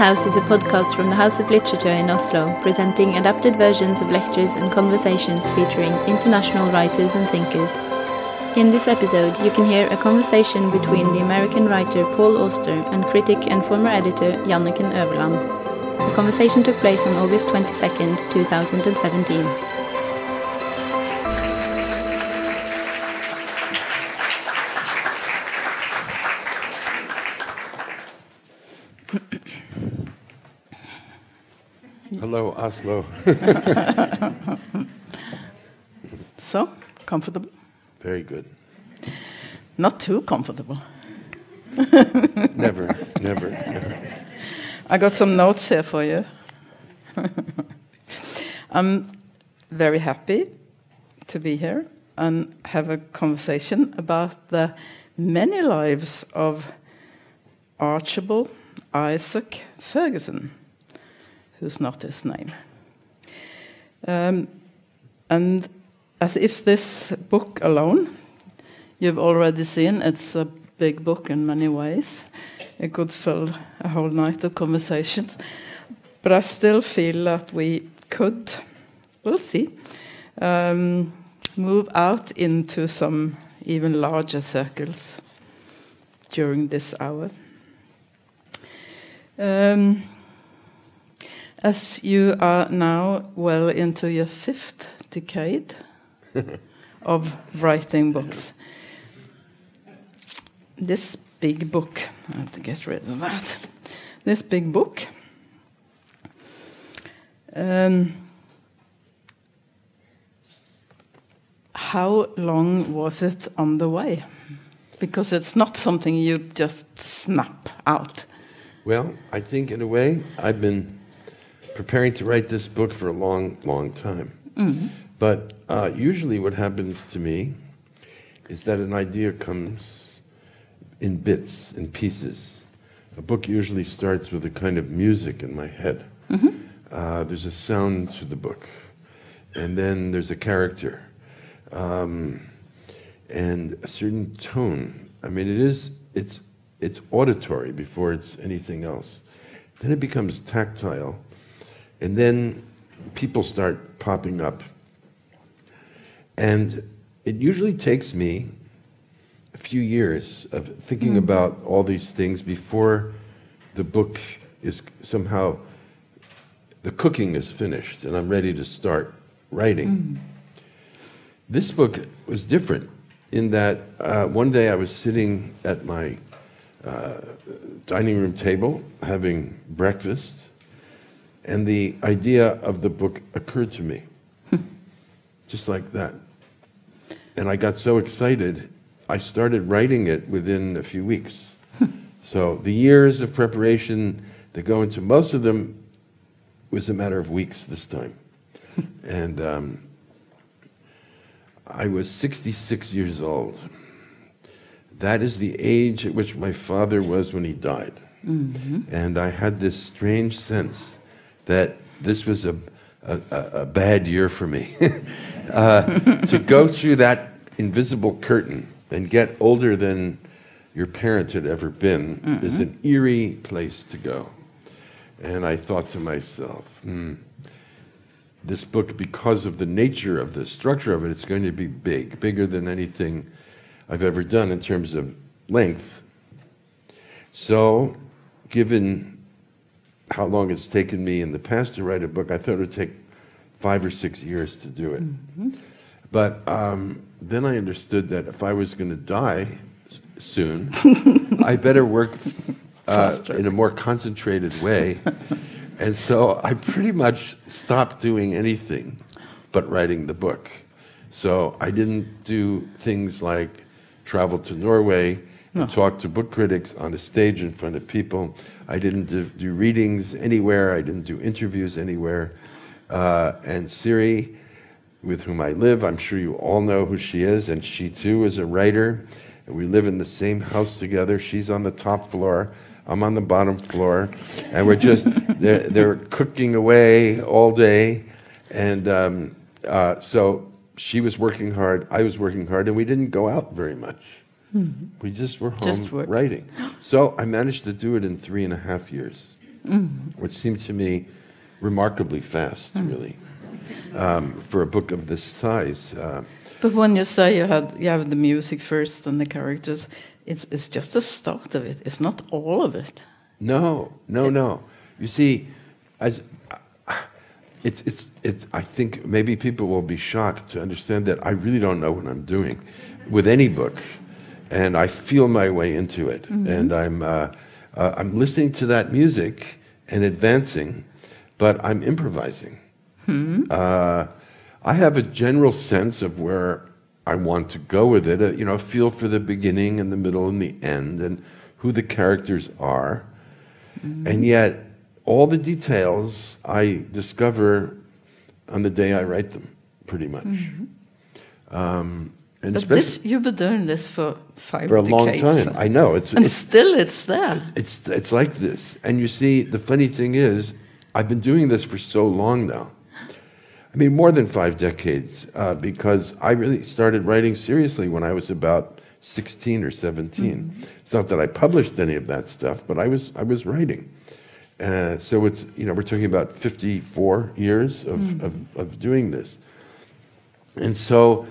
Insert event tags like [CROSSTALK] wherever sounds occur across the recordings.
Lithouse is a podcast from the House of Literature in Oslo, presenting adapted versions of lectures and conversations featuring international writers and thinkers. In this episode, you can hear a conversation between the American writer Paul Auster and critic and former editor Janniken Øverland. The conversation took place on August 22, 2017. Oslo. [LAUGHS] So, comfortable? Very good. Not too comfortable. [LAUGHS] Never, never, never. I got some notes here for you. [LAUGHS] I'm very happy to be here and have a conversation about the many lives of Archibald Isaac Ferguson, who's not his name. Um, and as if this book alone, you've already seen, it's a big book in many ways. It could fill a whole night of conversations. But I still feel that we could, we'll see, um, move out into some even larger circles during this hour. Um, as you are now well into your fifth decade [LAUGHS] of writing books, this big book, I have to get rid of that. This big book. Um, how long was it on the way? Because it's not something you just snap out. Well, I think in a way I've been preparing to write this book for a long, long time. But uh, usually what happens to me is that an idea comes in bits, in pieces. A book usually starts with a kind of music in my head. Uh, there's a sound to the book, and then there's a character, um, and a certain tone. I mean, it is it's it's auditory before it's anything else. Then it becomes tactile, and then people start popping up. And it usually takes me a few years of thinking about all these things before the book is somehow the cooking is finished and I'm ready to start writing. This book was different in that uh, one day I was sitting at my uh, dining room table having breakfast, and the idea of the book occurred to me. [LAUGHS] Just like that. And I got so excited, I started writing it within a few weeks. [LAUGHS] so the years of preparation that go into most of them was a matter of weeks this time. [LAUGHS] and um, I was 66 years old. That is the age at which my father was when he died. And I had this strange sense that this was a, a, a- bad year for me. [LAUGHS] uh, to go through that invisible curtain and get older than your parents had ever been is an eerie place to go. And I thought to myself, hmm, this book, because of the nature of the structure of it, it's going to be big, bigger than anything I've ever done in terms of length. So, given how long it's taken me in the past to write a book, I thought it would take five or six years to do it. But um, then I understood that if I was going to die soon, [LAUGHS] I better work uh, in a more concentrated way. [LAUGHS] and so I pretty much stopped doing anything but writing the book. So I didn't do things like travel to Norway talk to book critics on a stage in front of people. I didn't do, do readings anywhere. I didn't do interviews anywhere. Uh, and Siri, with whom I live, I'm sure you all know who she is, and she too is a writer. And we live in the same house together. She's on the top floor. I'm on the bottom floor, and we're just [LAUGHS] they're, they're cooking away all day, and um, uh, so she was working hard, I was working hard, and we didn't go out very much. We just were home Just writing. So I managed to do it in three and a half years. which seemed to me remarkably fast, really, um, for a book of this size. Uh, But when you say you had you have the music first and the characters, it's it's just the start of it. It's not all of it. No, no, no. You see, as it's, it's, it's, I think maybe people will be shocked to understand that I really don't know what I'm doing with any book, and I feel my way into it, and I'm, uh, uh, I'm listening to that music and advancing, but I'm improvising. Uh, I have a general sense of where I want to go with it, uh, you know, a feel for the beginning and the middle and the end, and who the characters are. And yet, all the details I discover on the day I write them, pretty much. Um, and But this you've been doing this for five for a long time. I know it's and it's, still it's there. it's it's like this. And you see, the funny thing is, I've been doing this for so long now. I mean, more than five decades, uh, because I really started writing seriously when I was about 16 or 17. It's not that I published any of that stuff, but I was, I was writing. Uh, so it's, you know, we're talking about 54 years of, of, of doing this. And so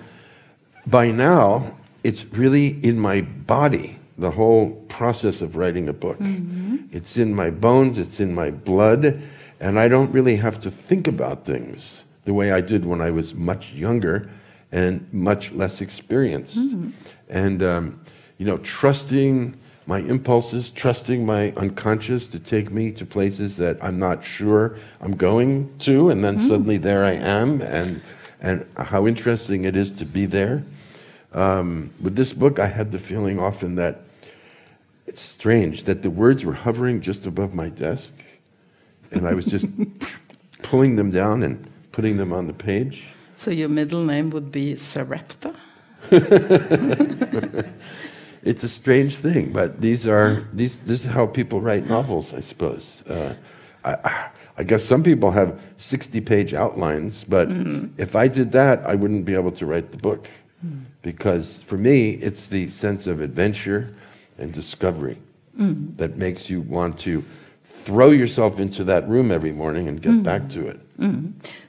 by now, it's really in my body, the whole process of writing a book. Mm-hmm. It's in my bones, it's in my blood, and I don't really have to think about things the way I did when I was much younger and much less experienced. Mm-hmm. And, um, you know, trusting my impulses, trusting my unconscious to take me to places that I'm not sure I'm going to, and then mm-hmm. suddenly there I am, and, and how interesting it is to be there. Um, with this book, I had the feeling often that it's strange that the words were hovering just above my desk, and I was just [LAUGHS] pulling them down and putting them on the page. So your middle name would be Sarepta. [LAUGHS] It's a strange thing, but these are these. This is how people write novels, I suppose. Uh, I, I guess some people have sixty-page outlines, but mm-hmm. if I did that, I wouldn't be able to write the book, mm. because for me, it's the sense of adventure and discovery mm. that makes you want to throw yourself into that room every morning and get mm. back to it.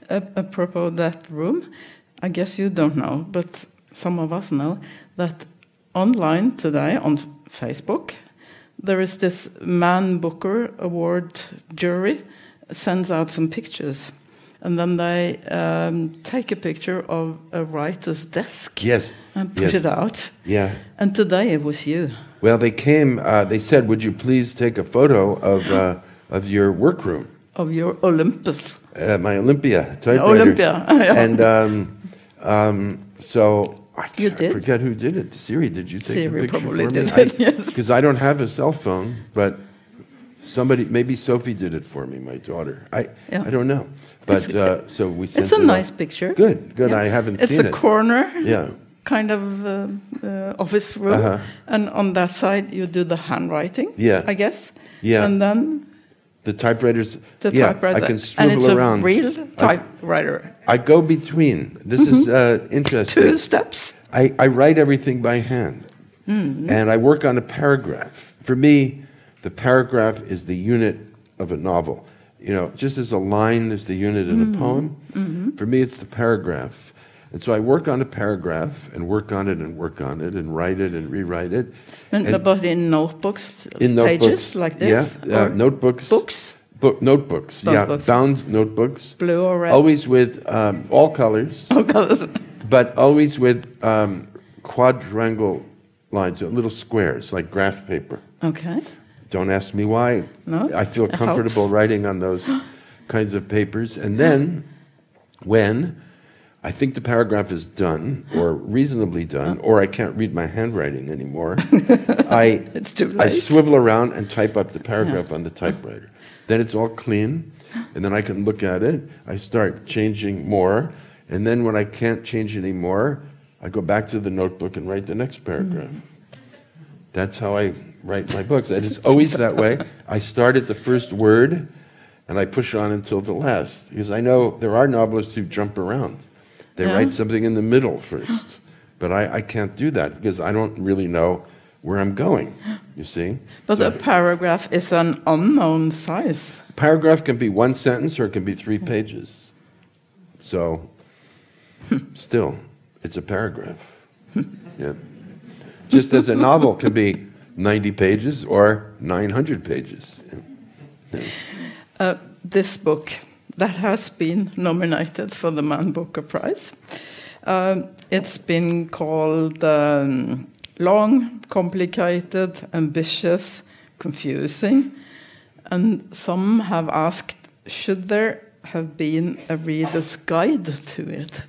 A- apropos that room, I guess you don't know, but some of us know that online today on Facebook, there is this Man Booker Award jury sends out some pictures, and then they um, take a picture of a writer's desk Yes. and put yes. it out. Yeah. And today it was you. Well, they came. Uh, they said, "Would you please take a photo of uh, of your workroom, Of your Olympus. uh, my Olympia typewriter?" Olympia. [LAUGHS] And um, um, so I, You I forget who did it. Siri, did you take the Siri picture probably for me? did it, [LAUGHS] yes. Because I don't have a cell phone, but somebody, maybe Sophie did it for me, my daughter. I Yeah. I don't know, but It's- uh, so we sent It's a it nice picture. Good, good. Yeah. I haven't It's seen a corner. Yeah. kind of uh, uh, office room, Uh-huh. and on that side you do the handwriting. Yeah. I guess. Yeah. And then The typewriters. the yeah, typewriter, I can and it's around. a real typewriter. I go between. This is uh, interesting. Two steps. I, I write everything by hand. And I work on a paragraph. For me, the paragraph is the unit of a novel. You know, just as a line is the unit in a poem, for me it's the paragraph. And so I work on a paragraph and work on it and work on it and write it and rewrite it. And, And but in notebooks, in pages notebooks, like this, Yeah, uh, notebooks. books, Book, notebooks, yeah, Notebooks. bound notebooks. blue or red. Always with um, all colors. [LAUGHS] All colors. but always with um, quadrangle lines, little squares like graph paper. Okay. Don't ask me why. No, I feel comfortable writing on those [GASPS] kinds of papers. And then, when I think the paragraph is done, or reasonably done, oh. or I can't read my handwriting anymore, [LAUGHS] I, It's too I swivel around and type up the paragraph on the typewriter. Then it's all clean, and then I can look at it. I start changing more, and then when I can't change anymore, I go back to the notebook and write the next paragraph. Mm. That's how I write my books. And it's always that way. I start at the first word, and I push on until the last, because I know there are novelists who jump around. They Yeah. write something in the middle first, but I, I can't do that because I don't really know where I'm going. You see? But So- a paragraph is an unknown size. paragraph can be one sentence or it can be three hmm. pages. So, still, it's a paragraph. Hmm. yeah. Just as a novel can be 90 pages or 900 pages. Uh, this book that has been nominated for the Man Booker Prize. Um, it's been called um, long, complicated, ambitious, confusing, and some have asked, should there have been a reader's guide to it?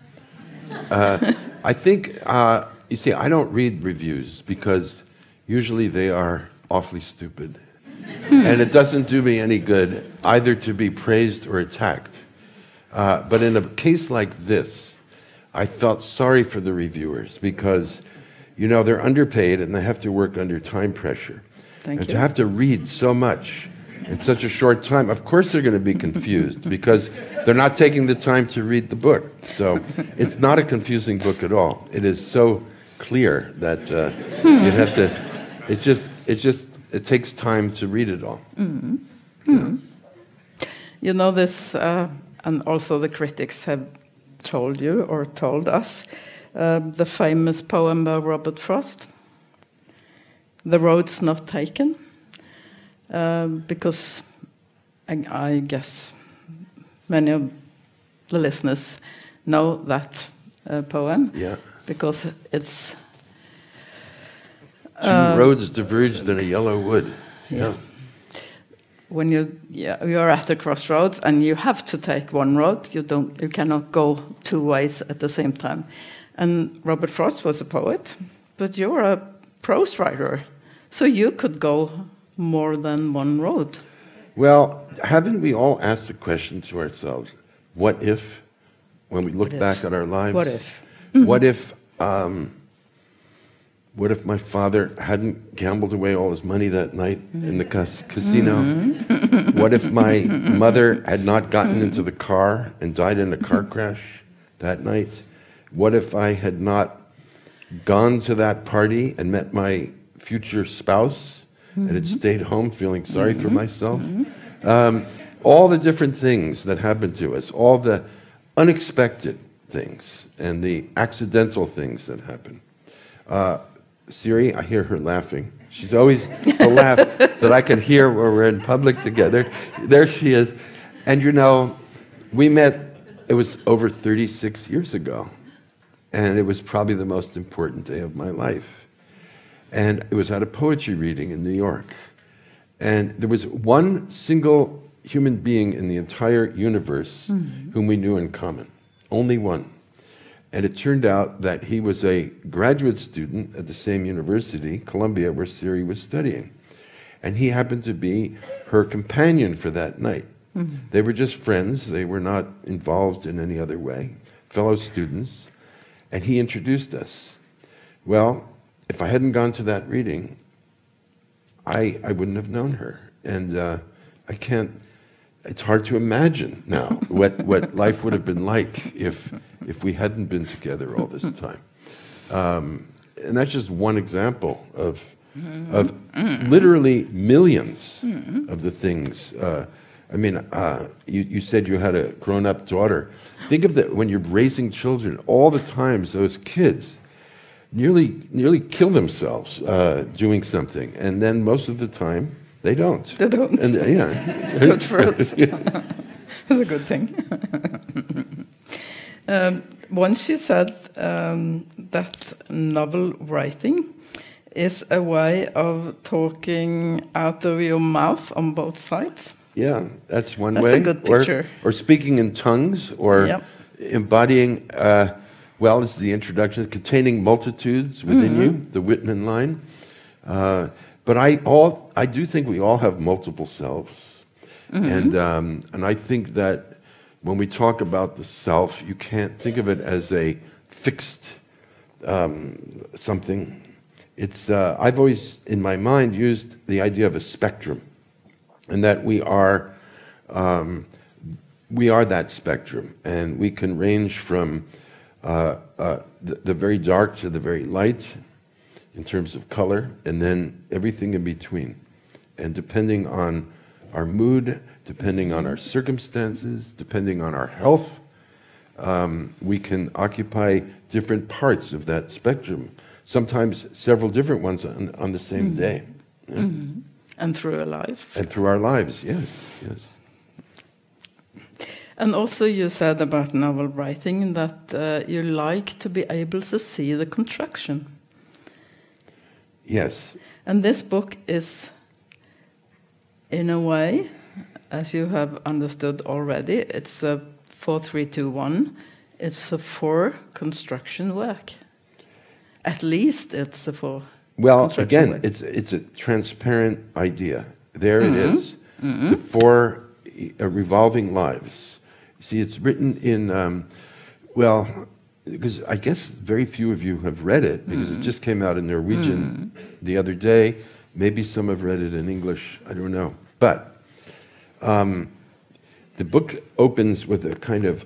I think, uh, you see, I don't read reviews because usually they are awfully stupid. and it doesn't do me any good either to be praised or attacked. Uh, but in a case like this, I felt sorry for the reviewers because, you know, they're underpaid and they have to work under time pressure. Thank and you. to have to read so much in such a short time, of course they're going to be confused because they're not taking the time to read the book. So it's not a confusing book at all. It is so clear that uh, you have to. It just. It just. It takes time to read it all. You know this, uh, and also the critics have told you or told us uh, the famous poem by Robert Frost, "The Road's Not Taken," um, because I, I guess many of the listeners know that uh, poem Yeah. because it's Two roads diverged in a yellow wood. Yeah. when you yeah, you're at the crossroads and you have to take one road you don't you cannot go two ways at the same time and robert frost was a poet but you're a prose writer so you could go more than one road Well, haven't we all asked the question to ourselves, what if, when we look What if? back at our lives? What if? What if, um, what if my father hadn't gambled away all his money that night in the cas- casino? what if my mother had not gotten into the car and died in a car crash that night? What if I had not gone to that party and met my future spouse and had stayed home feeling sorry for myself? Um, all the different things that happen to us, all the unexpected things and the accidental things that happen. Uh, Siri, I hear her laughing. She's always a laugh [LAUGHS] that I can hear when we're in public together. There she is. And you know, we met, it was over 36 years ago. And it was probably the most important day of my life. And it was at a poetry reading in New York. And there was one single human being in the entire universe hmm. whom we knew in common. Only one. And it turned out that he was a graduate student at the same university, Columbia, where Siri was studying. And he happened to be her companion for that night. They were just friends, they were not involved in any other way, fellow students. And he introduced us. Well, if I hadn't gone to that reading, I, I wouldn't have known her. And uh, I can't, it's hard to imagine now what, what life would have been like if, if we hadn't been together all this [LAUGHS] time. Um, and that's just one example of, of literally 1000000s of the things. Uh, I mean, uh, you, you said you had a grown up daughter. Think of that when you're raising children, all the times those kids nearly, nearly kill themselves uh, doing something. And then most of the time, they don't. They don't. And, yeah. [LAUGHS] good for us [LAUGHS] it's a good thing um, once you said um, that novel writing is a way of talking out of your mouth on both sides Yeah, that's one That's way. a good Or- picture. Or, speaking in tongues, or Yep. embodying, uh, well, this is the introduction, containing multitudes within Mm-hmm. you, the Whitman line. Uh, but I, all, I do think we all have multiple selves. Mm-hmm. And, um, and I think that when we talk about the self, you can't think of it as a fixed um, something. It's, uh, I've always, in my mind, used the idea of a spectrum and that we are um, we are that spectrum, and we can range from uh, uh, the, the very dark to the very light, in terms of color, and then everything in between. And depending on our mood, depending on our circumstances, depending on our health, um, we can occupy different parts of that spectrum, sometimes several different ones on, on the same day. Yeah. And through a life. And through our lives, yes, yes. And also, you said about novel writing that uh, you like to be able to see the contraction. Yes. And this book is, in a way, as you have understood already, it's a 4321. It's a four construction work. At least it's a four. Well, construction again, work. it's it's a transparent idea. There it is. The four uh, revolving lives. See, it's written in. Um, well, because I guess very few of you have read it because it just came out in Norwegian the other day. Maybe some have read it in English. I don't know, but um, the book opens with a kind of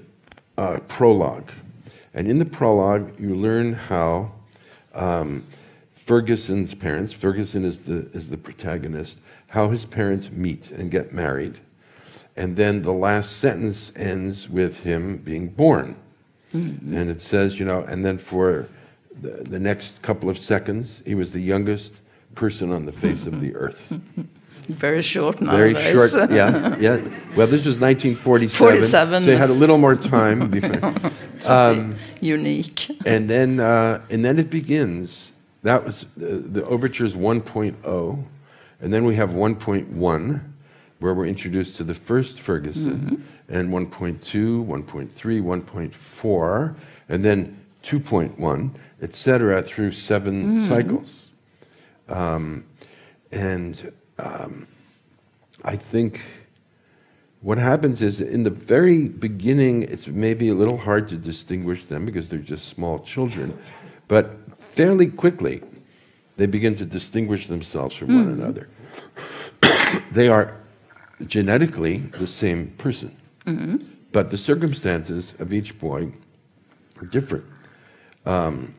uh, prologue, and in the prologue, you learn how um, Ferguson's parents. Ferguson is the is the protagonist. How his parents meet and get married, and then the last sentence ends with him being born, and it says, you know, and then for the, the next couple of seconds, he was the youngest person on the face of the earth. [LAUGHS] very short Very nowadays. short, [LAUGHS] yeah, yeah. Well, this was 1947. 47 so they had a little more time before. [LAUGHS] Um, Unique. and then uh, and then it begins. That was the, the overture is 1.0, and then we have 1.1, where we're introduced to the first Ferguson, and 1.2, 1.3, 1.4, and then 2.1, etc., through 7 cycles. Um, and um, I think what happens is in the very beginning, it's maybe a little hard to distinguish them because they're just small children, but fairly quickly they begin to distinguish themselves from one another. [COUGHS] they are genetically the same person, but the circumstances of each boy are different. Um,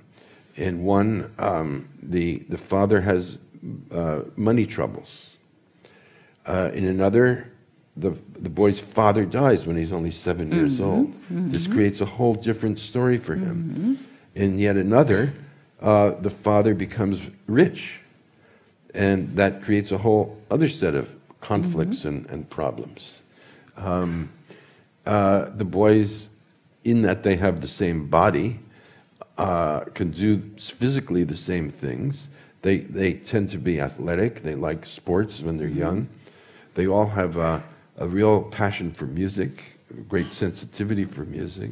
in one, um, the, the father has uh, money troubles. Uh, in another, the, the boy's father dies when he's only 7 years old. This creates a whole different story for him. In yet another, uh, the father becomes rich, and that creates a whole other set of conflicts and, and problems. Um, uh, the boys, in that they have the same body, uh, can do physically the same things. They, they tend to be athletic. They like sports when they're young. They all have a, a real passion for music, great sensitivity for music.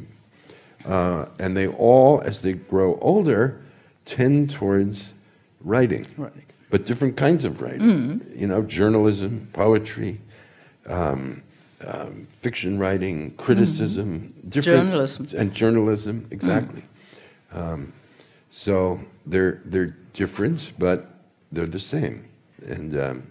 Uh, and they all, as they grow older, tend towards writing, Right. but different kinds of writing. You know, journalism, poetry, um, um, fiction writing, criticism, different Journalism. and journalism, exactly. Um, so they're they're different, but they're the same, and um,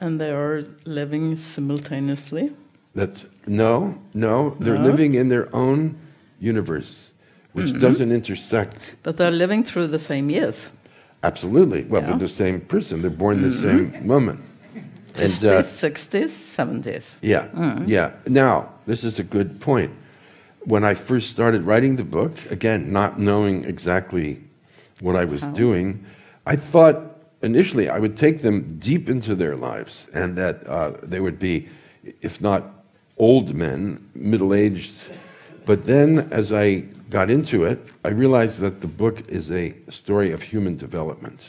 And they are living simultaneously. that's no, no, they're No? living in their own universe, which doesn't intersect. But they're living through the same years. Absolutely, well, Yeah. they're the same person. They're born the same moment, and uh, 60s, 70s. Yeah, yeah. Now, this is a good point. When I first started writing the book, again, not knowing exactly what I was doing, I thought initially I would take them deep into their lives and that uh, they would be, if not old men, middle aged. But then as I got into it, I realized that the book is a story of human development.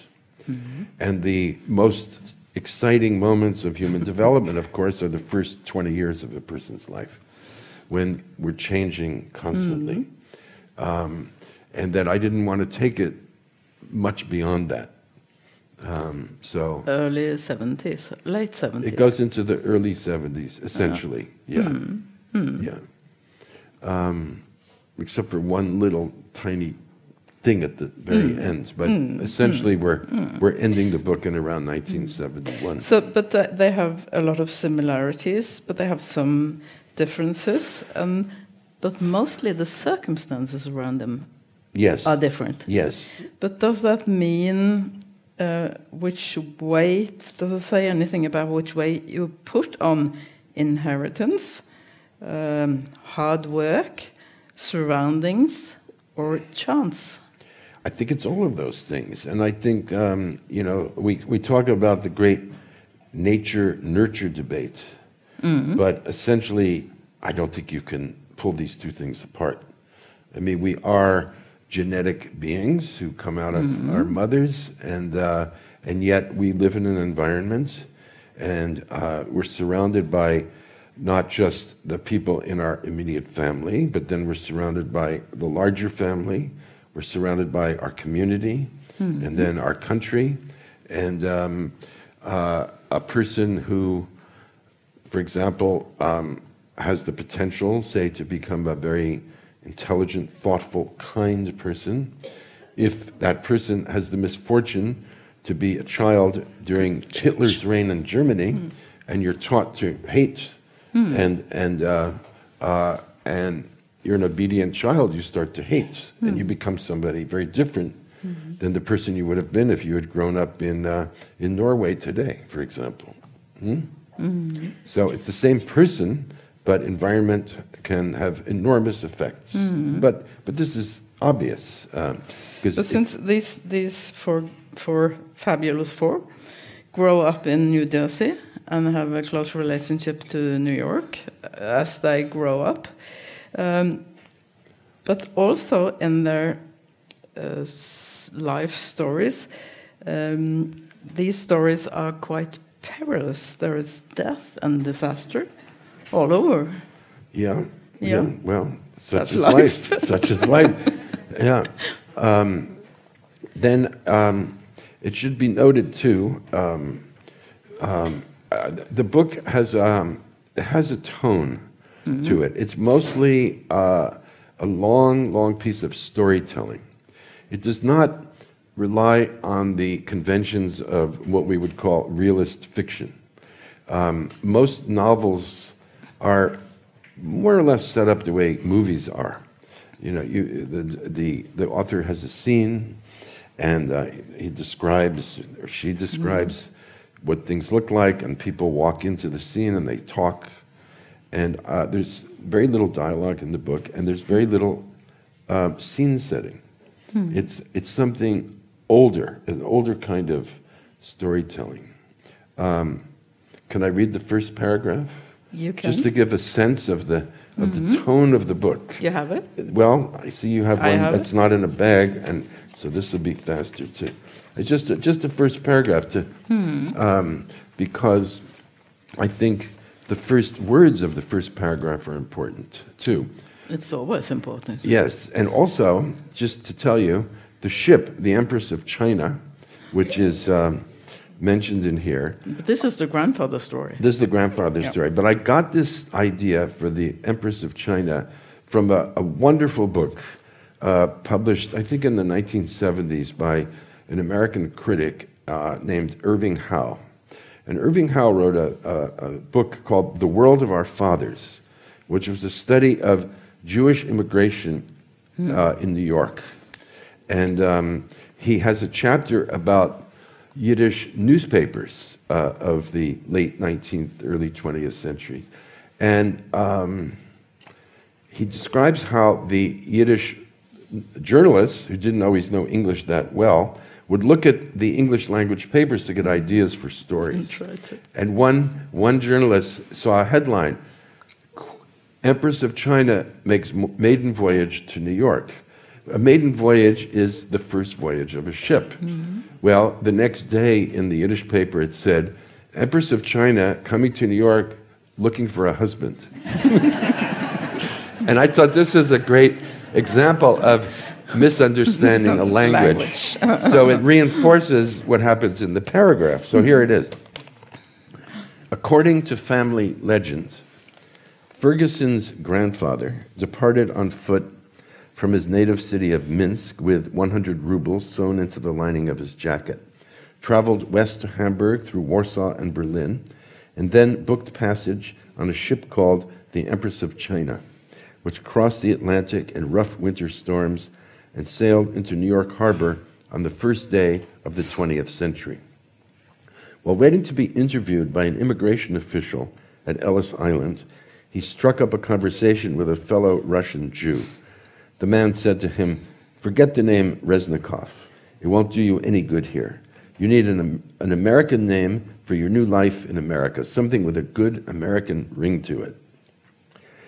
And the most exciting moments of human [LAUGHS] development, of course, are the first 20 years of a person's life when we're changing constantly. Um, and that I didn't want to take it much beyond that. Um, so Early 70s, late 70s. it goes into the early 70s, essentially. Yeah. Hmm. Hmm. Yeah. Um, except for one little tiny thing at the very hmm. end. But essentially, we're, we're ending the book in around 1971. So, but th- they have a lot of similarities, but they have some differences, and but mostly the circumstances around them Yes. are different. Yes. But does that mean uh, which weight does it say anything about which way you put on inheritance, um, hard work, surroundings, or chance? I think it's all of those things. And I think, um, you know, we, we talk about the great nature nurture debate, mm-hmm. but essentially, I don't think you can pull these two things apart. I mean, we are genetic beings who come out of mm-hmm. our mothers, and, uh, and yet we live in an environment and uh, we're surrounded by not just the people in our immediate family, but then we're surrounded by the larger family, we're surrounded by our community, mm-hmm. and then our country, and um, uh, a person who, for example, um, has the potential, say, to become a very intelligent, thoughtful, kind person, if that person has the misfortune to be a child during Hitler's reign in Germany, mm. and you're taught to hate, mm. and and uh, uh, and you're an obedient child, you start to hate, mm. and you become somebody very different mm-hmm. than the person you would have been if you had grown up in uh, in Norway today, for example. Hmm? Mm-hmm. So it's the same person, but environment can have enormous effects. Mm-hmm. But but this is obvious. Um, but since these these four four fabulous four grow up in New Jersey and have a close relationship to New York as they grow up, um, but also in their uh, life stories, um, these stories are quite perilous. There is death and disaster all over. Yeah. Yeah. yeah. Well, such That's is life. life. such is life. [LAUGHS] Yeah. Um, then um, it should be noted too. Um, um uh, the book has um, has a tone mm-hmm. to it. It's mostly uh, a long, long piece of storytelling. It does not rely on the conventions of what we would call realist fiction. Um, most novels are more or less set up the way movies are. You know, you, the, the, the author has a scene, and uh, he describes, or she describes, mm-hmm. what things look like, and people walk into the scene and they talk. And uh, there's very little dialogue in the book, and there's very little uh, scene setting. Hmm. It's, it's something older, an older kind of storytelling. Um, can I read the first paragraph? You can. Just to give a sense of the of mm-hmm. the tone of the book. You have it. Well, I see you have one have that's it. not in a bag, and so this will be faster too. It's just a, just the first paragraph to hmm. um, because I think the first words of the first paragraph are important too. It's always important. Yes, and also just to tell you, the ship, the Empress of China, which is. Um, mentioned in here. But this is the grandfather story. This is the grandfather yep. story. But I got this idea for the Empress of China from a, a wonderful book uh, published, I think, in the 1970s by an American critic uh, named Irving Howe. And Irving Howe wrote a, a, a, book called The World of Our Fathers, which was a study of Jewish immigration hmm. uh, in New York. And um, he has a chapter about Yiddish newspapers uh, of the late 19th, early 20th century. And um, he describes how the Yiddish journalists, who didn't always know English that well, would look at the English language papers to get ideas for stories. And one, one journalist saw a headline Empress of China makes maiden voyage to New York. A maiden voyage is the first voyage of a ship. Mm-hmm. Well, the next day in the Yiddish paper it said, Empress of China coming to New York looking for a husband. [LAUGHS] and I thought this was a great example of misunderstanding a language. language. so it reinforces what happens in the paragraph. So here it is. According to family legends, Ferguson's grandfather departed on foot from his native city of Minsk with 100 rubles sewn into the lining of his jacket, traveled west to Hamburg through Warsaw and Berlin, and then booked passage on a ship called the Empress of China, which crossed the Atlantic in rough winter storms and sailed into New York Harbor on the first day of the 20th century. While waiting to be interviewed by an immigration official at Ellis Island, he struck up a conversation with a fellow Russian Jew. The man said to him, Forget the name Reznikov. It won't do you any good here. You need an, an American name for your new life in America, something with a good American ring to it.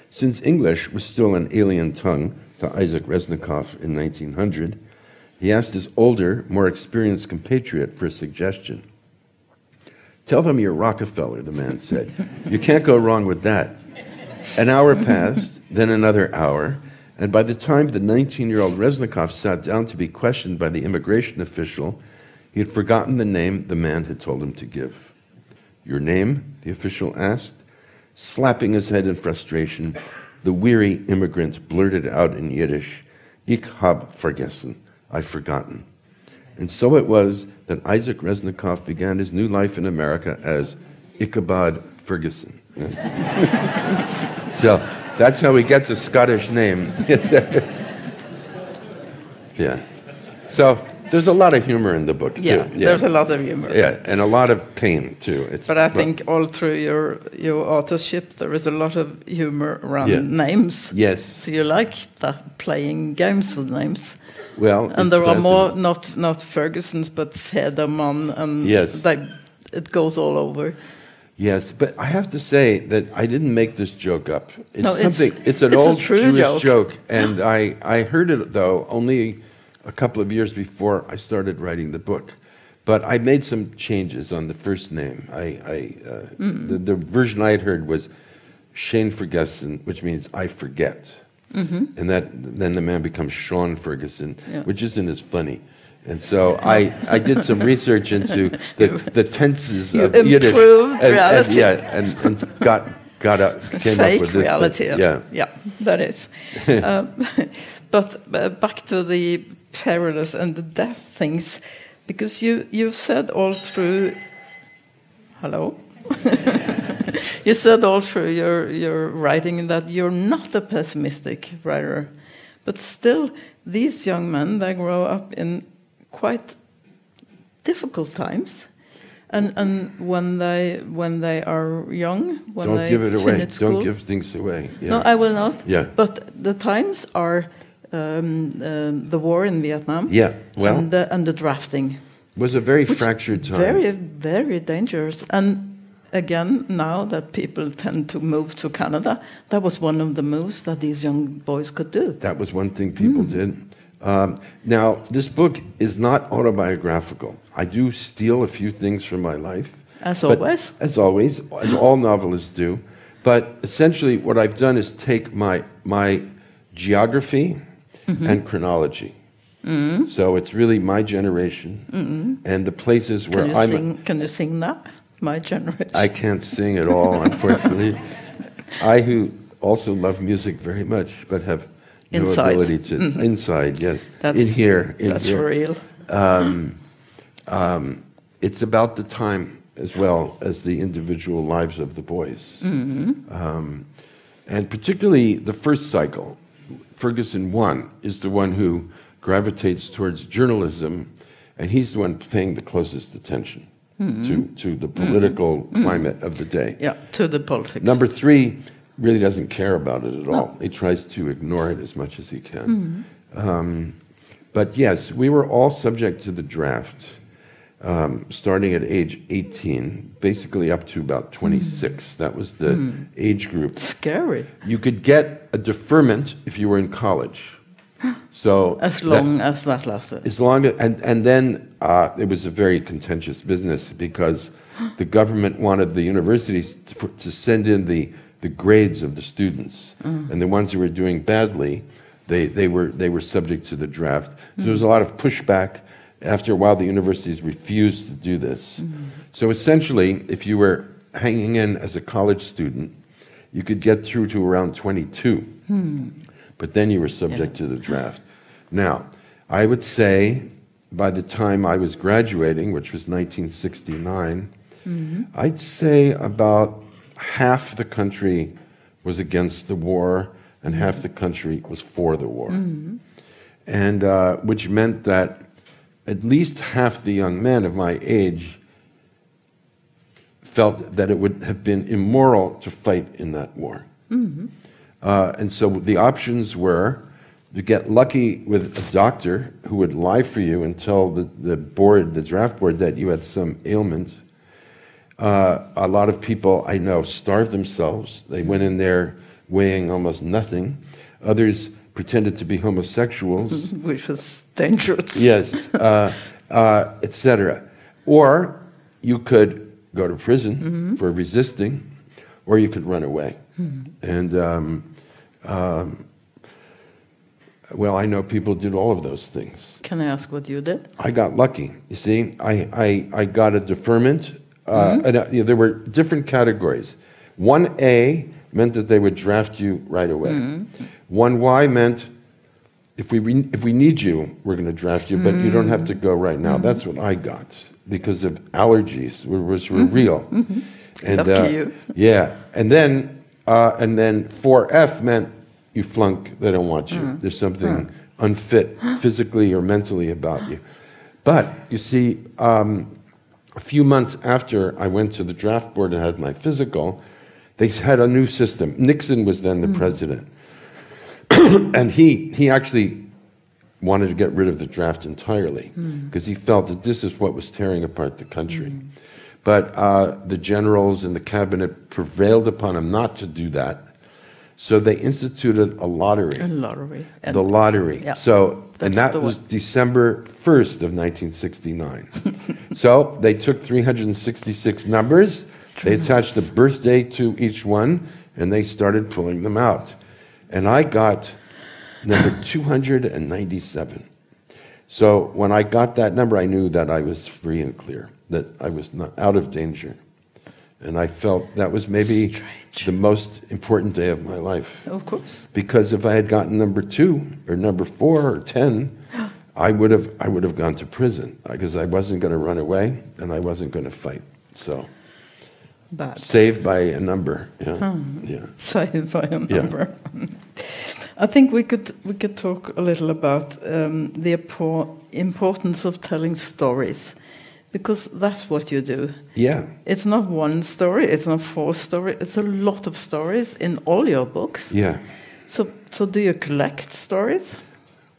Since English was still an alien tongue to Isaac Reznikov in 1900, he asked his older, more experienced compatriot for a suggestion. Tell them you're Rockefeller, the man said. You can't go wrong with that. An hour passed, then another hour, and by the time the 19 year old Reznikov sat down to be questioned by the immigration official, he had forgotten the name the man had told him to give. Your name? the official asked. Slapping his head in frustration, the weary immigrant blurted out in Yiddish, Ich hab vergessen, I've forgotten. And so it was that Isaac Reznikov began his new life in America as Ichabod Ferguson. [LAUGHS] so that's how he gets a Scottish name. [LAUGHS] yeah. So there's a lot of humor in the book, Yeah, too. there's a lot of humor. Yeah, and a lot of pain, too. It's, But I think all through your your authorship, there is a lot of humor around Yeah. names. Yes. So you like that playing games with names, Well, and there are more not not Fergusons but Federman, and Yes. they, it goes all over. Yes, but I have to say that I didn't make this joke up. It's No, it's- something. It's, an it's old Jewish joke. and I I heard it though only a couple of years before I started writing the book. But I made some changes on the first name. I, I uh, Mm. the, the version I had heard was Shane Ferguson, which means I forget, and that then the man becomes Sean Ferguson, Mm-hmm. Yeah. which isn't as funny. And so I, I did some research into [LAUGHS] the, the tenses You of Yiddish. improved and, and, reality. yeah, and, and got got up, came Fake up with this. reality. thing. Yeah. yeah, that is. [LAUGHS] um, but uh, back to the perilous and the death things, because you you've said all through. Hello. [LAUGHS] you said all through your your writing that you're not a pessimistic writer, but still, these young men they grow up in quite difficult times. And, and when they when they are young, when Don't they give it away. school, Don't give things away. Yeah. no, I will not. Yeah. But the times are um, um, the war in Vietnam. Yeah, well- and the, and the drafting. It was a very fractured time. Very, very dangerous. And again, now that people tend to move to Canada, that was one of the moves that these young boys could do. That was one thing people Hmm. did. Um, now, this book is not autobiographical. I do steal a few things from my life. As always. As always, as all novelists do. But essentially, what I've done is take my, my geography Mm-hmm. and chronology. So it's really my generation and the places where Mm-hmm. Can you I'm. sing? Can you sing that? My generation. I can't sing at all, unfortunately. [LAUGHS] I, who also love music very much, but have Inside. Mm-hmm. ability to mm-hmm. inside, yes, That's- in here, in That's here. real. Um, um, it's about the time as well as the individual lives of the boys, mm-hmm. um, and particularly the first cycle. Ferguson one is the one who gravitates towards journalism, and he's the one paying the closest attention to, mm-hmm. to the political climate of the day. Yeah, to the politics. Number three really doesn't care about it at all. He tries to ignore it as much as he can. Um, but yes, we were all subject to the draft, um, starting at age 18, basically up to about 26. That was the age group. Scary. You could get a deferment if you were in college. [GASPS] So As that- long as that lasted. as long as, and, and then uh, it was a very contentious business because [GASPS] the government wanted the universities to, for, to send in the, the grades of the students. Mm. And the ones who were doing badly, they, they, were, they were subject to the draft. So mm. there was a lot of pushback. After a while, the universities refused to do this. Mm. So essentially, if you were hanging in as a college student, you could get through to around 22 hmm. but then you were subject to the draft. Now, I would say by the time I was graduating, which was 1969, mm-hmm. I'd say about half the country was against the war and half the country was for the war. And uh, which meant that at least half the young men of my age felt that it would have been immoral to fight in that war. Uh, and so the options were to get lucky with a doctor who would lie for you and tell the, the board, the draft board, that you had some ailment. Uh, a lot of people I know starved themselves. They went in there weighing almost nothing. Others pretended to be homosexuals. [LAUGHS] which was dangerous. yes, uh, uh, etc. Or you could go to prison for resisting, or you could run away. And um, um, well, I know people did all of those things. Can I ask what you did? I got lucky. You see, I, I, I got a deferment. Uh, and, uh, you know, there were different categories. 1A meant that they would draft you right away. 1Y meant if we, re- if we need you, we're going to draft you, but you don't have to go right now. That's what I got because of allergies, wh- which were real. And, uh, Lucky you. Yeah. And then, uh, and then 4F meant you flunk, they don't want you. There's something unfit physically or mentally about you. But you see, um, a few months after I went to the draft board and had my physical, they had a new system. Nixon was then the hmm. president. [CLEARS THROAT] and he, he actually wanted to get rid of the draft entirely hmm. because he felt that this is what was tearing apart the country. Hmm. But uh, the generals and the cabinet prevailed upon him not to do that. So they instituted a lottery A lottery. The lottery. Yeah. So, and that was one. December 1st of 1969. so they took 366 numbers, they attached the birthday to each one, and they started pulling them out. And I got number 297. So when I got that number, I knew that I was free and clear, that I was not out of danger. And I felt that was maybe The most important day of my life. of course. Because if I had gotten number two or number four or ten, I would have I would have gone to prison because I wasn't going to run away and I wasn't going to fight. So Bad. saved by a number. Yeah, yeah. [LAUGHS] Saved by a Yeah. number. I think we could we could talk a little about um, the impo- importance of telling stories, because that's what you do. Yeah. It's not one story. It's not four stories. It's a lot of stories in all your books. Yeah. So, so do you collect stories?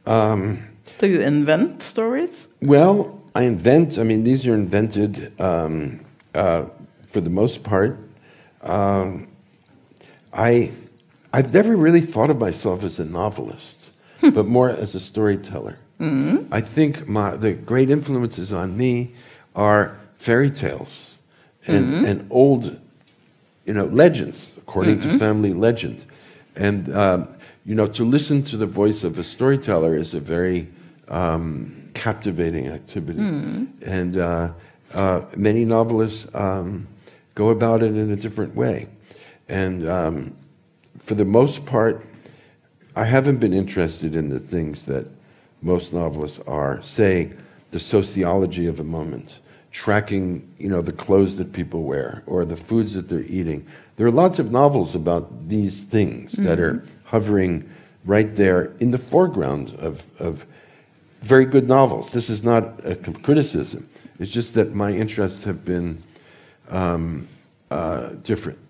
Um, Do you invent stories? well, I invent. I mean, these are invented um, uh, for the most part. Um, I I've never really thought of myself as a novelist, [LAUGHS] but more as a storyteller. I think my, the great influences on me are fairy tales and, and old, you know, legends according to family legend, and um, you know, to listen to the voice of a storyteller is a very um, captivating activity, and uh, uh, many novelists um, go about it in a different way, and. Um, for the most part, I haven't been interested in the things that most novelists are. Say, the sociology of a moment, tracking, you know, the clothes that people wear or the foods that they're eating. There are lots of novels about these things that are hovering right there in the foreground of, of very good novels. This is not a criticism. It's just that my interests have been um, uh, different.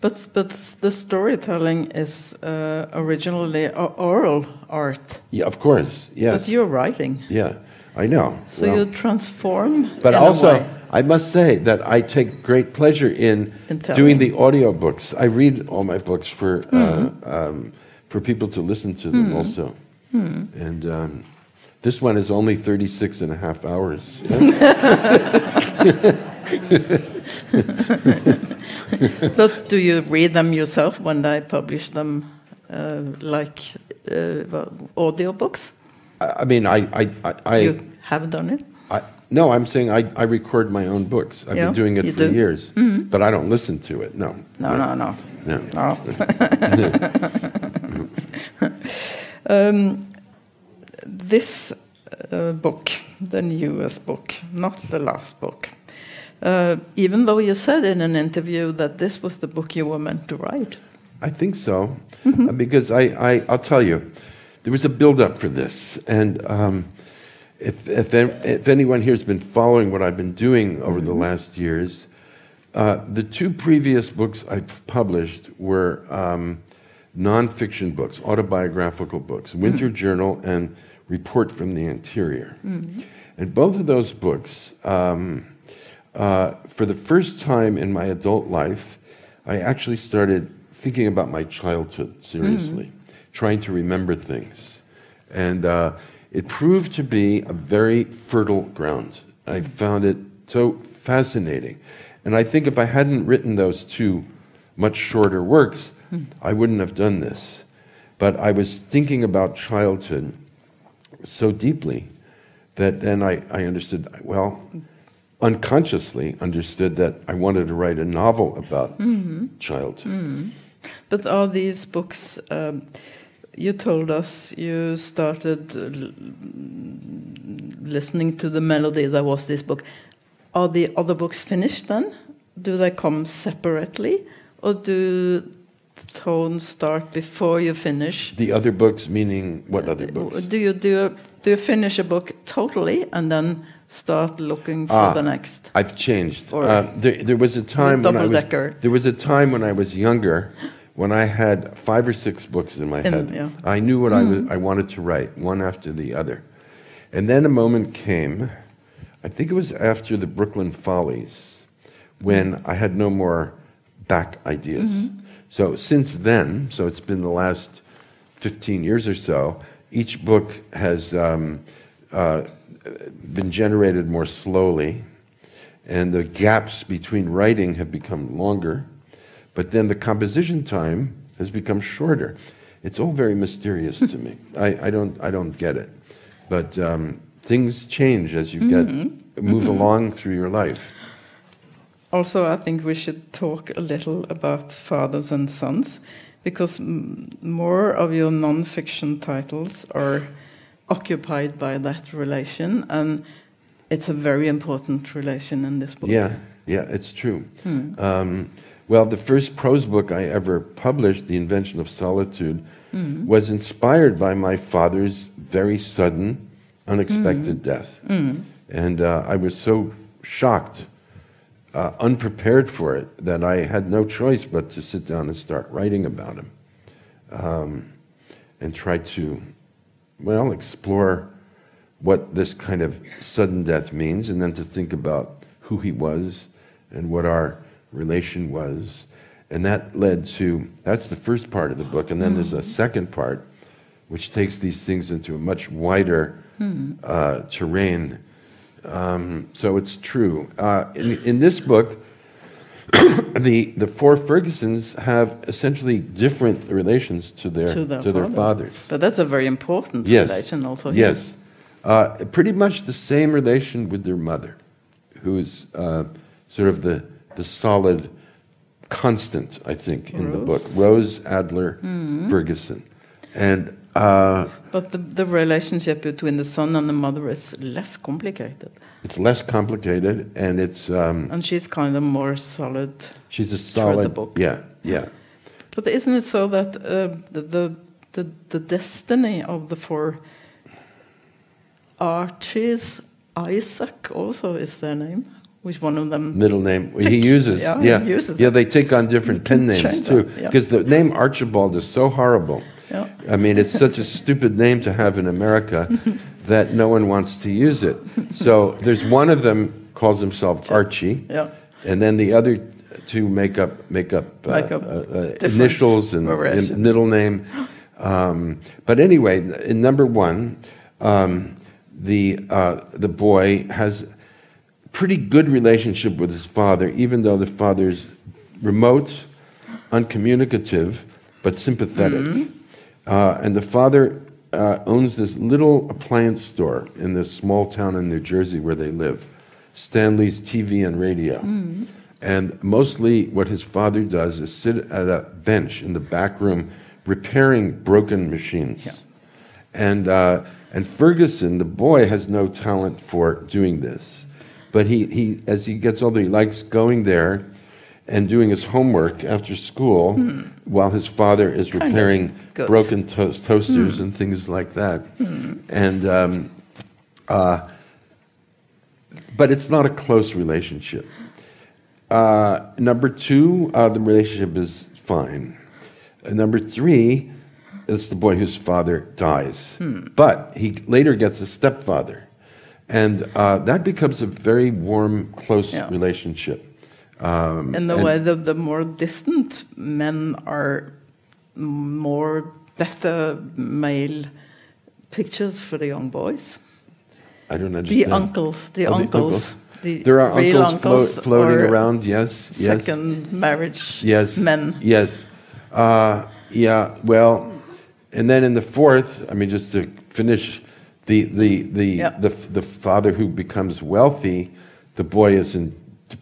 But but the storytelling is uh, originally oral art. Yeah, of course. Yes. But you're writing, Yeah, I know. so Well, you transform. but also. I must say that I take great pleasure in In doing the audiobooks. I read all my books for uh, Hmm. um, for people to listen to them also. And um, this one is only 36 and a half hours. [LAUGHS] But do you read them yourself when they publish them, uh, like uh, audiobooks? I mean, I, I, I, I, you have done it. I- no, I'm saying I, I record my own books. I've Yeah, been doing it for do? Mm-hmm. years, but I don't listen to it. No, No, no, no, no. no. [LAUGHS] [LAUGHS] um, this uh, book, the newest book, not the last book. Uh, even though you said in an interview that this was the book you were meant to write. I think so, Mm-hmm. Because I, I, I'll tell you, there was a build-up for this, and um, if, if if anyone here has been following what I've been doing over the last years, uh, the two previous books I've published were um, nonfiction books, autobiographical books, Winter Journal and Report from the Interior. And both of those books, um, uh, for the first time in my adult life, I actually started thinking about my childhood seriously, trying to remember things. And uh, it proved to be a very fertile ground. I found it so fascinating. And I think if I hadn't written those two much shorter works, I wouldn't have done this. But I was thinking about childhood so deeply that then I, I understood, well, unconsciously understood that I wanted to write a novel about childhood. But are these books? Um, you told us you started uh, listening to the melody that was this book. Are the other books finished then? Do they come separately, or do the tones start before you finish? The other books, meaning what other books? Do you do do you finish a book totally and then start looking for Ah, the next? I've changed. Uh, there, there was a time when I was there was a time when I was younger, when I had five or six books in my In- head. yeah. I knew what I was, I wanted to write, one after the other, and then a moment came. I think it was after the Brooklyn Follies, when I had no more back ideas. So since then, so it's been the last 15 years or so, each book has um, uh, been generated more slowly, and the gaps between writing have become longer, but then the composition time has become shorter. It's all very mysterious to me. [LAUGHS] I, I, don't, I don't get it. But um, things change as you get, move along through your life. Also, I think we should talk a little about fathers and sons, because m- more of your non-fiction titles are occupied by that relation, and it's a very important relation in this book. Yeah, yeah, it's true. Um, well, the first prose book I ever published, The Invention of Solitude, was inspired by my father's very sudden, unexpected death. And uh, I was so shocked, uh, unprepared for it, that I had no choice but to sit down and start writing about him um, and try to, well, explore what this kind of sudden death means, and then to think about who he was and what our relation was. And that led to that's the first part of the book. And then there's a second part, which takes these things into a much wider uh, terrain. Um, so it's true. Uh, in, in this book, [COUGHS] the, the four Fergusons have essentially different relations to their, To their, fathers. fathers. But that's a very important Yes. relation also. Yes. Uh, pretty much the same relation with their mother, who is uh, sort of the, the solid constant, I think, in the book. Rose. Rose Adler Ferguson. And uh, But the, the relationship between the son and the mother is less complicated. it's less complicated, and it's um, And she's kind of more solid. she's a solid. book. Yeah, yeah. But isn't it so that uh, the, the, the, the destiny of the four Archies, Isaac also is their name? Which one of them? Middle name he uses. Yeah, Yeah, he uses yeah. They take on different [LAUGHS] pen names too, that, yeah. because the name Archibald is so horrible. Yeah. I mean, it's such a stupid name to have in America [LAUGHS] that no one wants to use it. So there's one of them calls himself Archie, Yeah. and then the other two make up make up, uh, up uh, uh, initials and, and middle name. Um, but anyway, in number one, um, the uh, the boy has pretty good relationship with his father, even though the father's remote, uncommunicative, but sympathetic. Uh, and the father uh, owns this little appliance store in this small town in New Jersey where they live, Stanley's TV and radio. And mostly what his father does is sit at a bench in the back room repairing broken machines. And, uh, and Ferguson, the boy, has no talent for doing this. But he, he, as he gets older, he likes going there and doing his homework after school while his father is Kind repairing broken toast toasters and things like that. And um, uh, but it's not a close relationship. Uh, number two, uh, the relationship is fine. Uh, number three, it's the boy whose father dies, but he later gets a stepfather, and uh, that becomes a very warm, close Yeah. relationship. Um, In the and- way the, the more distant men are more better male pictures for the young boys. I don't The understand. uncles, the Oh, the uncles, uncles. the There are real uncles, flo- floating around. Yes, yes, second marriage yes, men. Yes, uh, yeah. Well, and then in the fourth, I mean, just to finish, the the the Yeah. the, the father who becomes wealthy, the boy is in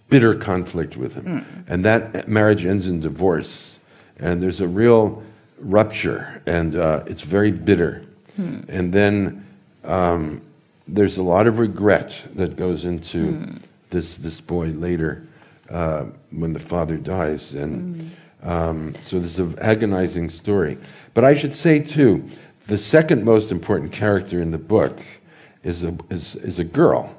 bitter conflict with him, Mm. and that marriage ends in divorce, and there's a real rupture, and uh, it's very bitter, Hmm. and then. Um, there's a lot of regret that goes into Hmm. this this boy later uh, when the father dies, and um, so this is an agonizing story. But I should say too, the second most important character in the book is a is, is a girl,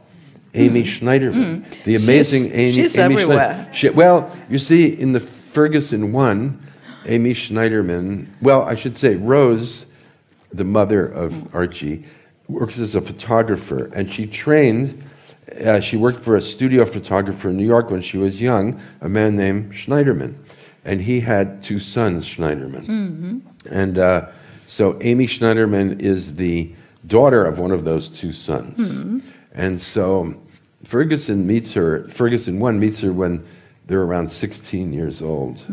Amy Schneiderman, the amazing. She's- Amy. she's Amy everywhere. She, well, you see, in the Ferguson one, Amy Schneiderman. Well, I should say Rose, the mother of Archie, works as a photographer, and she trained. Uh, she worked for a studio photographer in New York when she was young, a man named Schneiderman, and he had two sons, Schneiderman. And uh, so Amy Schneiderman is the daughter of one of those two sons. And so Ferguson meets her, Ferguson 1 meets her when they're around 16 years old.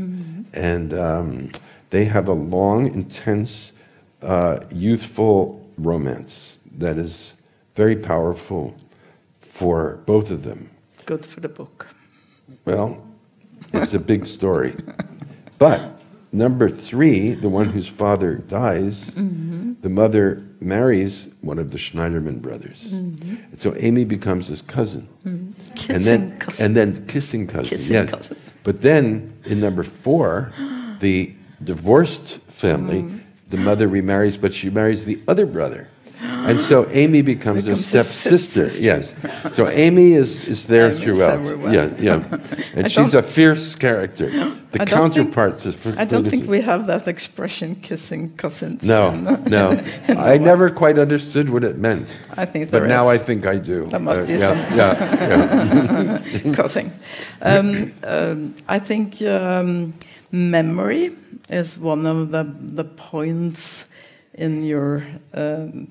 And um, they have a long, intense, uh, youthful romance that is very powerful for both of them. Good for the book. Well, it's a big story. But number three, the one whose father dies, mm-hmm. the mother marries one of the Schneiderman brothers. Mm-hmm. So Amy becomes his cousin. Mm-hmm. and Kissing then, cousin. And then kissing cousin, Kissing yes. cousin. But then in number four, the divorced family, Mm. the mother remarries, but she marries the other brother. And so Amy becomes, Becomes a stepsister. stepsister. Yes. So Amy is, is there is throughout. everywhere. Yeah, yeah. [LAUGHS] And she's a fierce character. The I don't think- counterpart to I don't think we have that expression "kissing cousins." No, [LAUGHS] [LAUGHS] no. I never quite understood what it meant. I think But there now I think I do. There must be yeah, some- yeah, yeah. cousin. Um, um, I think um, memory is one of the the points in your um,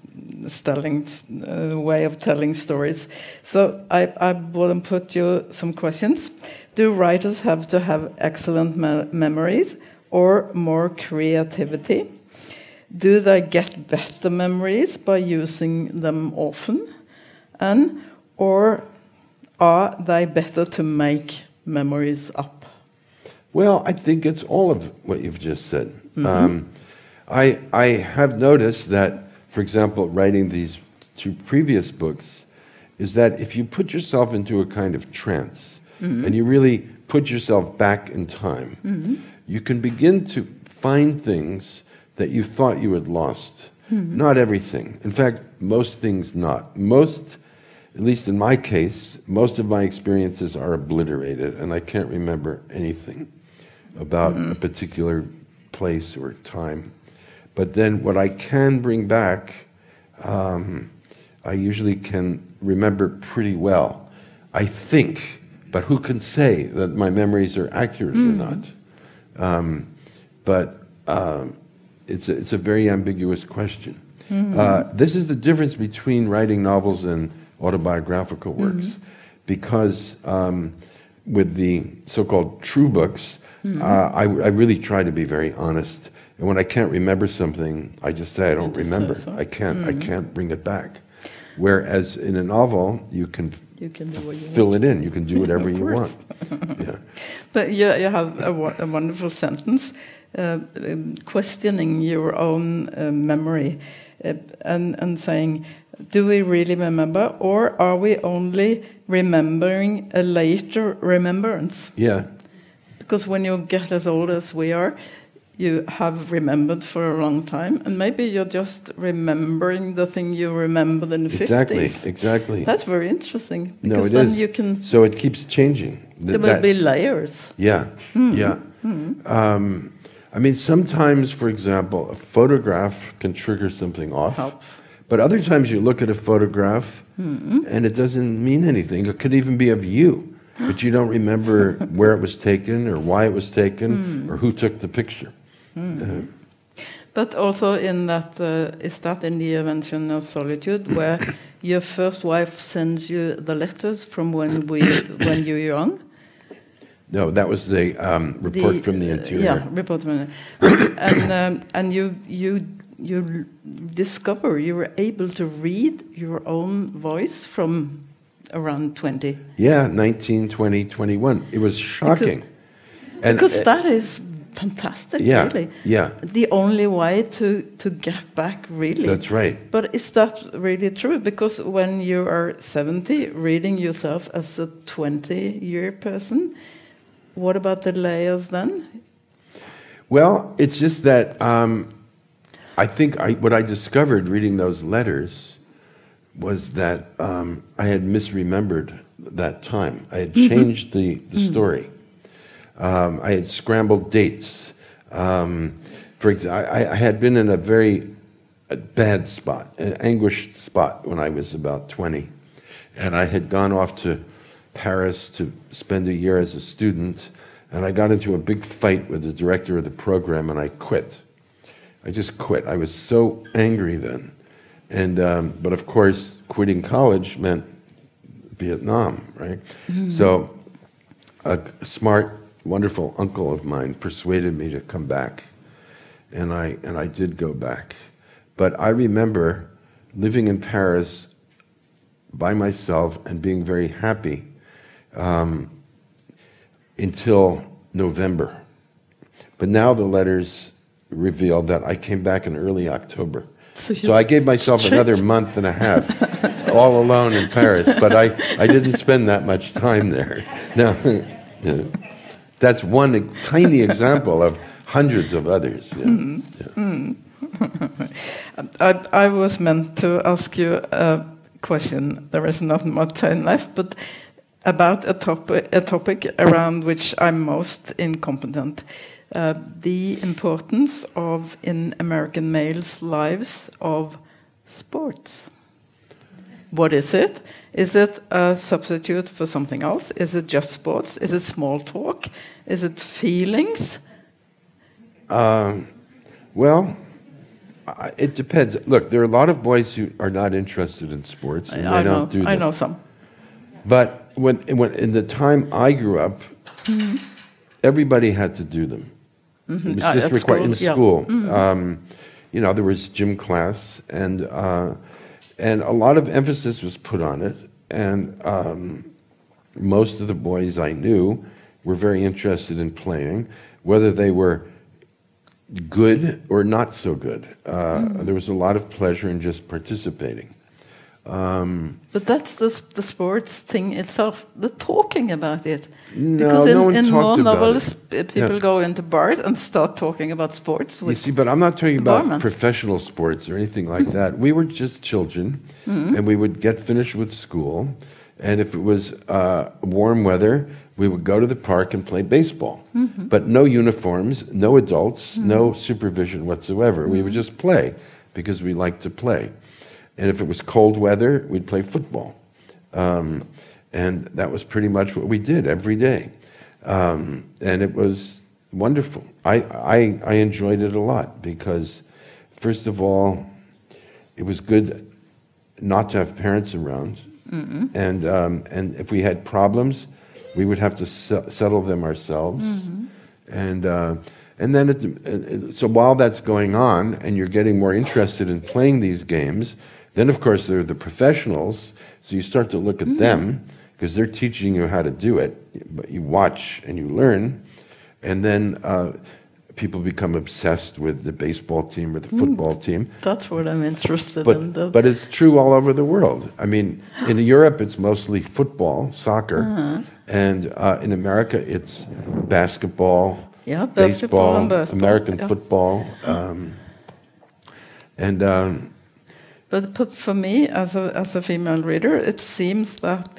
telling uh, way of telling stories. So I, I want to put you some questions. Do writers have to have excellent me memories or more creativity? Do they get better memories by using them often? And or are they better to make memories up? Well, I think it's all of what you've just said. Um, I, I have noticed that, for example, writing these two previous books, is that if you put yourself into a kind of trance mm-hmm. and you really put yourself back in time, mm-hmm. you can begin to find things that you thought you had lost. Mm-hmm. Not everything. In fact, most things not. Most, at least in my case, most of my experiences are obliterated and I can't remember anything about a particular place or time. But then what I can bring back, um, I usually can remember pretty well. I think, but who can say that my memories are accurate or not? Um, but um, it's, a, it's a very ambiguous question. Uh, this is the difference between writing novels and autobiographical works, because um, with the so-called true books, uh, I, I really try to be very honest. And when I can't remember something, I just say I don't remember. so. I can't. I can't bring it back. Whereas in a novel, you can You can do what you fill it in. You can do whatever [LAUGHS] you want. [LAUGHS] Yeah. But you, you have a, a wonderful sentence uh, um, questioning your own uh, memory uh, and, and saying, do we really remember or are we only remembering a later remembrance? Yeah. Because when you get as old as we are, you have remembered for a long time, and maybe you're just remembering the thing you remembered in the Exactly, 50s. exactly. That's very interesting no, because it then is. you can. So it keeps changing. Th- There will be layers. Yeah, Hmm. yeah. Um, I mean, sometimes, for example, a photograph can trigger something off. Help. But other times you look at a photograph Hmm. and it doesn't mean anything. It could even be of you, but you don't remember [LAUGHS] where it was taken or why it was taken Hmm. or who took the picture. Uh, But also in that, uh, is that in the invention of solitude, where [COUGHS] your first wife sends you the letters from when we [COUGHS] when you were young? no, that was the um, report from the interior. yeah, report from the and [COUGHS] um, and you you you discover you were able to read your own voice from around twenty. Yeah, 19, 20, 21. It was shocking. And, because uh, that is fantastic, yeah, really. yeah, The only way to to get back, really. that's right. But is that really true? Because when you are 70, reading yourself as a 20 year person, what about the layers then? Well, it's just that um, I think I, what I discovered reading those letters was that um, I had misremembered that time. I had [LAUGHS] changed the, the story. Um, I had scrambled dates. Um, for example, I, I had been in a very bad spot, an anguished spot when I was about 20. And I had gone off to Paris to spend a year as a student. And I got into a big fight with the director of the program and I quit. I just quit. I was so angry then. And, um, but of course, quitting college meant Vietnam, right? So a smart, wonderful uncle of mine persuaded me to come back. And I, and I did go back. But I remember living in Paris by myself and being very happy um, until November. But now the letters revealed that I came back in early October. So So, I gave myself tricked. another month and a half, all alone in Paris. But I, I didn't spend that much time there. [LAUGHS] No, yeah. That's one tiny [LAUGHS] example of hundreds of others. yeah. Mm-hmm. Yeah. [LAUGHS] I, I was meant to ask you a question. There is not much time left, but about a topic, a topic around which I'm most incompetent. Uh, the importance of in American males' lives of sports. What is it? Is it a substitute for something else? Is it just sports? Is it small talk? Is it feelings? Um, well, it depends. Look, there are a lot of boys who are not interested in sports, and I, they know. don't do I know some. But when, when in the time I grew up, everybody had to do them. It was Ah, just required in school, yeah. school. Um, you know, there was gym class, and uh, and a lot of emphasis was put on it. And um, most of the boys I knew were very interested in playing, whether they were good or not so good. Uh, There was a lot of pleasure in just participating. Um, But that's the, the sports thing itself, the talking about it. No, because in, no one in more novels, people Yeah. go into bars and start talking about sports. You see, but I'm not talking about Barman. professional sports or anything like that. We were just children, Mm-hmm. and we would get finished with school, and if it was uh, warm weather, we would go to the park and play baseball. Mm-hmm. But no uniforms, no adults, no supervision whatsoever. We would just play because we liked to play. And if it was cold weather, we'd play football. Um, and that was pretty much what we did every day. Um, and it was wonderful. I, I, I enjoyed it a lot because, first of all, it was good not to have parents around. And, um, and if we had problems, we would have to se- settle them ourselves. And, uh, and then, it, uh, so while that's going on and you're getting more interested in playing these games, then of course there are the professionals. So you start to look at them because they're teaching you how to do it. But you watch and you learn. And then uh, people become obsessed with the baseball team or the football team. That's what I'm interested But, in. The, but it's true all over the world. I mean, in [GASPS] Europe, it's mostly football, soccer, Uh-huh. and uh, in America, it's basketball, Yeah, basketball baseball, and basketball, American yeah. football, um, and um, But, for me, as a, as a female reader, it seems that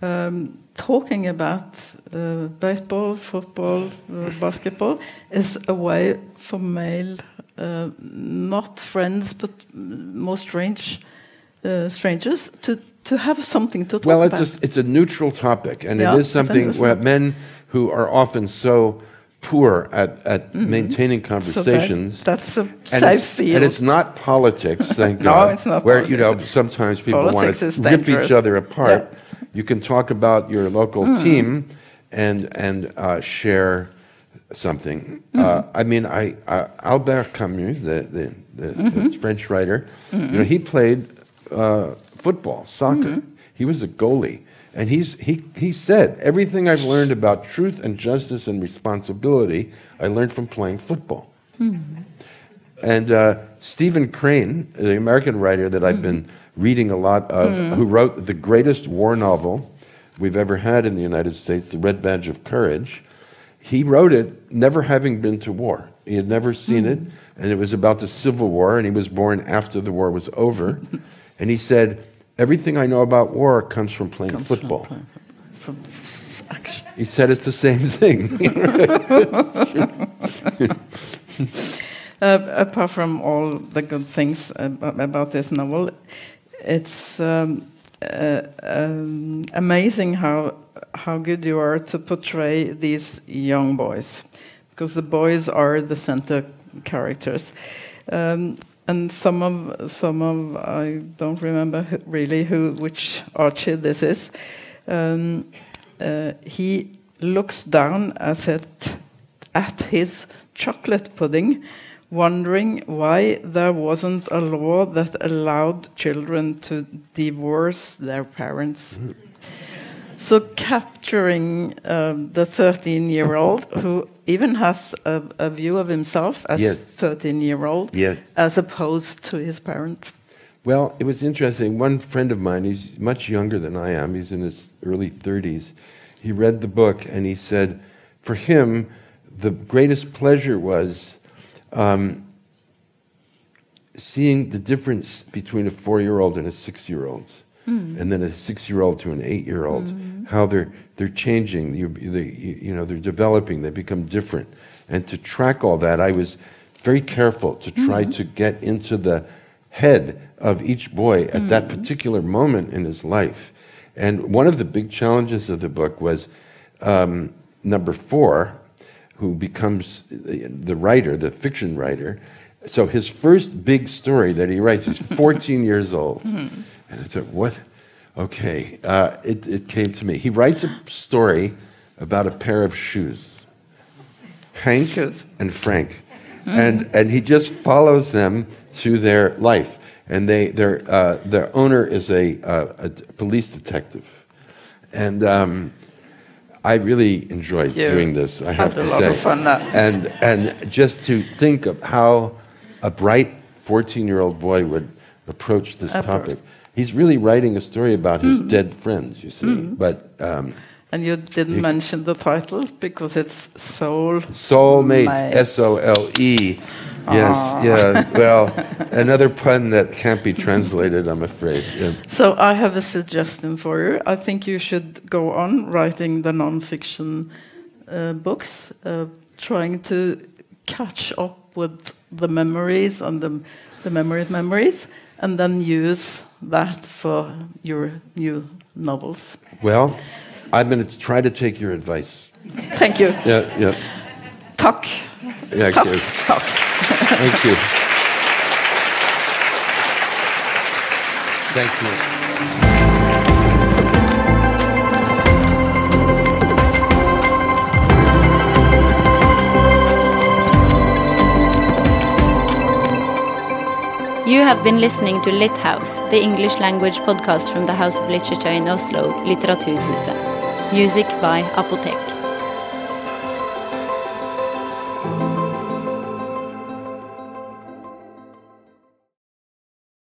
um, talking about uh, baseball, football, uh, basketball is a way for male, uh, not friends, but more strange uh, strangers, to, to have something to talk about. well, it's about. a, it's a neutral topic, and Yeah, it's something neutral- where men who are often so poor at, at maintaining Mm-hmm. so that, conversations. that's a safe field. and it's not politics, thank [LAUGHS] No, God. it's not Where you know sometimes people want to rip each other apart. Yeah. Mm. You can talk about your local team and and uh, share something. Mm-hmm. Uh, I mean, I uh, Albert Camus, the the, the, Mm-hmm. the French writer, you know, he played uh, football, soccer. Mm-hmm. He was a goalie. And he's, he, he said, everything I've learned about truth and justice and responsibility, I learned from playing football. Hmm. And uh, Stephen Crane, the American writer that I've hmm. been reading a lot of, hmm. who wrote the greatest war novel we've ever had in the United States, The Red Badge of Courage, he wrote it never having been to war. He had never seen it, and it was about the Civil War, and he was born after the war was over. [LAUGHS] and he said, Everything I know about war comes from playing Comes from football. playing From action. He said it's the same thing. [LAUGHS] [LAUGHS] Uh, apart from all the good things about, about this novel, it's um, uh, um, amazing how how good you are to portray these young boys, because the boys are the center characters, um, and some of some of I don't remember who, really who which Archie this is. Um, uh, he looks down as it at his chocolate pudding, wondering why there wasn't a law that allowed children to divorce their parents. So, capturing um, the 13 year old who even has a, a view of himself as Yes. 13 year old Yes. as opposed to his parents? Well, it was interesting. One friend of mine, he's much younger than I am, he's in his early 30s. He read the book and he said, for him, the greatest pleasure was um, seeing the difference between a four year old and a six year old. Mm. And then a six-year-old to an eight-year-old, mm-hmm. how they're they're changing, you, they, you know, they're developing, they become different, and to track all that, I was very careful to try mm-hmm. to get into the head of each boy at mm-hmm. that particular moment in his life. And one of the big challenges of the book was um, number four, who becomes the writer, the fiction writer. So his first big story that he writes, he's [LAUGHS] 14 years old. And I thought, what? Okay, uh, it, it came to me. He writes a story about a pair of shoes, Hank and Frank. And, and he just follows them through their life. And they, their, uh, their owner is a, uh, a police detective. And um, I really enjoyed You doing this, I have to lot say. of fun now. And, and just to think of how a bright 14 year old boy would approach this topic. He's really writing a story about his dead friends, you see. But um, And you didn't mention the titles because it's Soul soulmate, Mate. S O L E. Yes, yeah. [LAUGHS] Well, another pun that can't be translated, I'm afraid. Yeah. So I have a suggestion for you. I think you should go on writing the non-fiction uh, books, uh, trying to catch up with the memories and the, the memories memories, and then use that for your new novels. Well, I'm going to try to take your advice. Thank you. Yeah, yeah. Tack. Yeah, Tack. good. Tack. Thank you. Thank you. Have been listening to Lit House, the English language podcast from the House of Literature in Oslo, Litteraturhuset. Music by Apotek.